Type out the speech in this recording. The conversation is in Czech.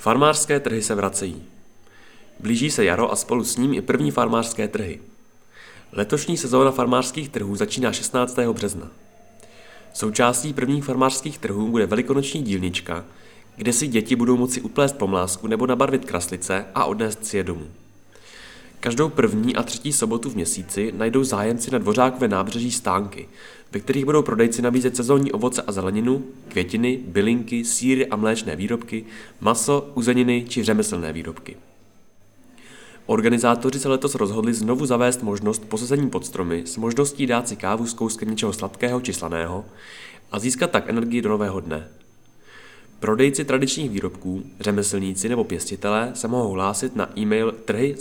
Farmářské trhy se vracejí. Blíží se jaro a spolu s ním i první farmářské trhy. Letošní sezóna farmářských trhů začíná 16. března. Součástí prvních farmářských trhů bude velikonoční dílnička, kde si děti budou moci uplést pomlásku nebo nabarvit kraslice a odnést si je domů. Každou první a třetí sobotu v měsíci najdou zájemci na Dvořákové nábřeží stánky, ve kterých budou prodejci nabízet sezónní ovoce a zeleninu, květiny, bylinky, síry a mléčné výrobky, maso, uzeniny či řemeslné výrobky. Organizátoři se letos rozhodli znovu zavést možnost posazení pod stromy s možností dát si kávu s kouskem něčeho sladkého či slaného a získat tak energii do nového dne. Prodejci tradičních výrobků, řemeslníci nebo pěstitelé se mohou hlásit na e-mail trhy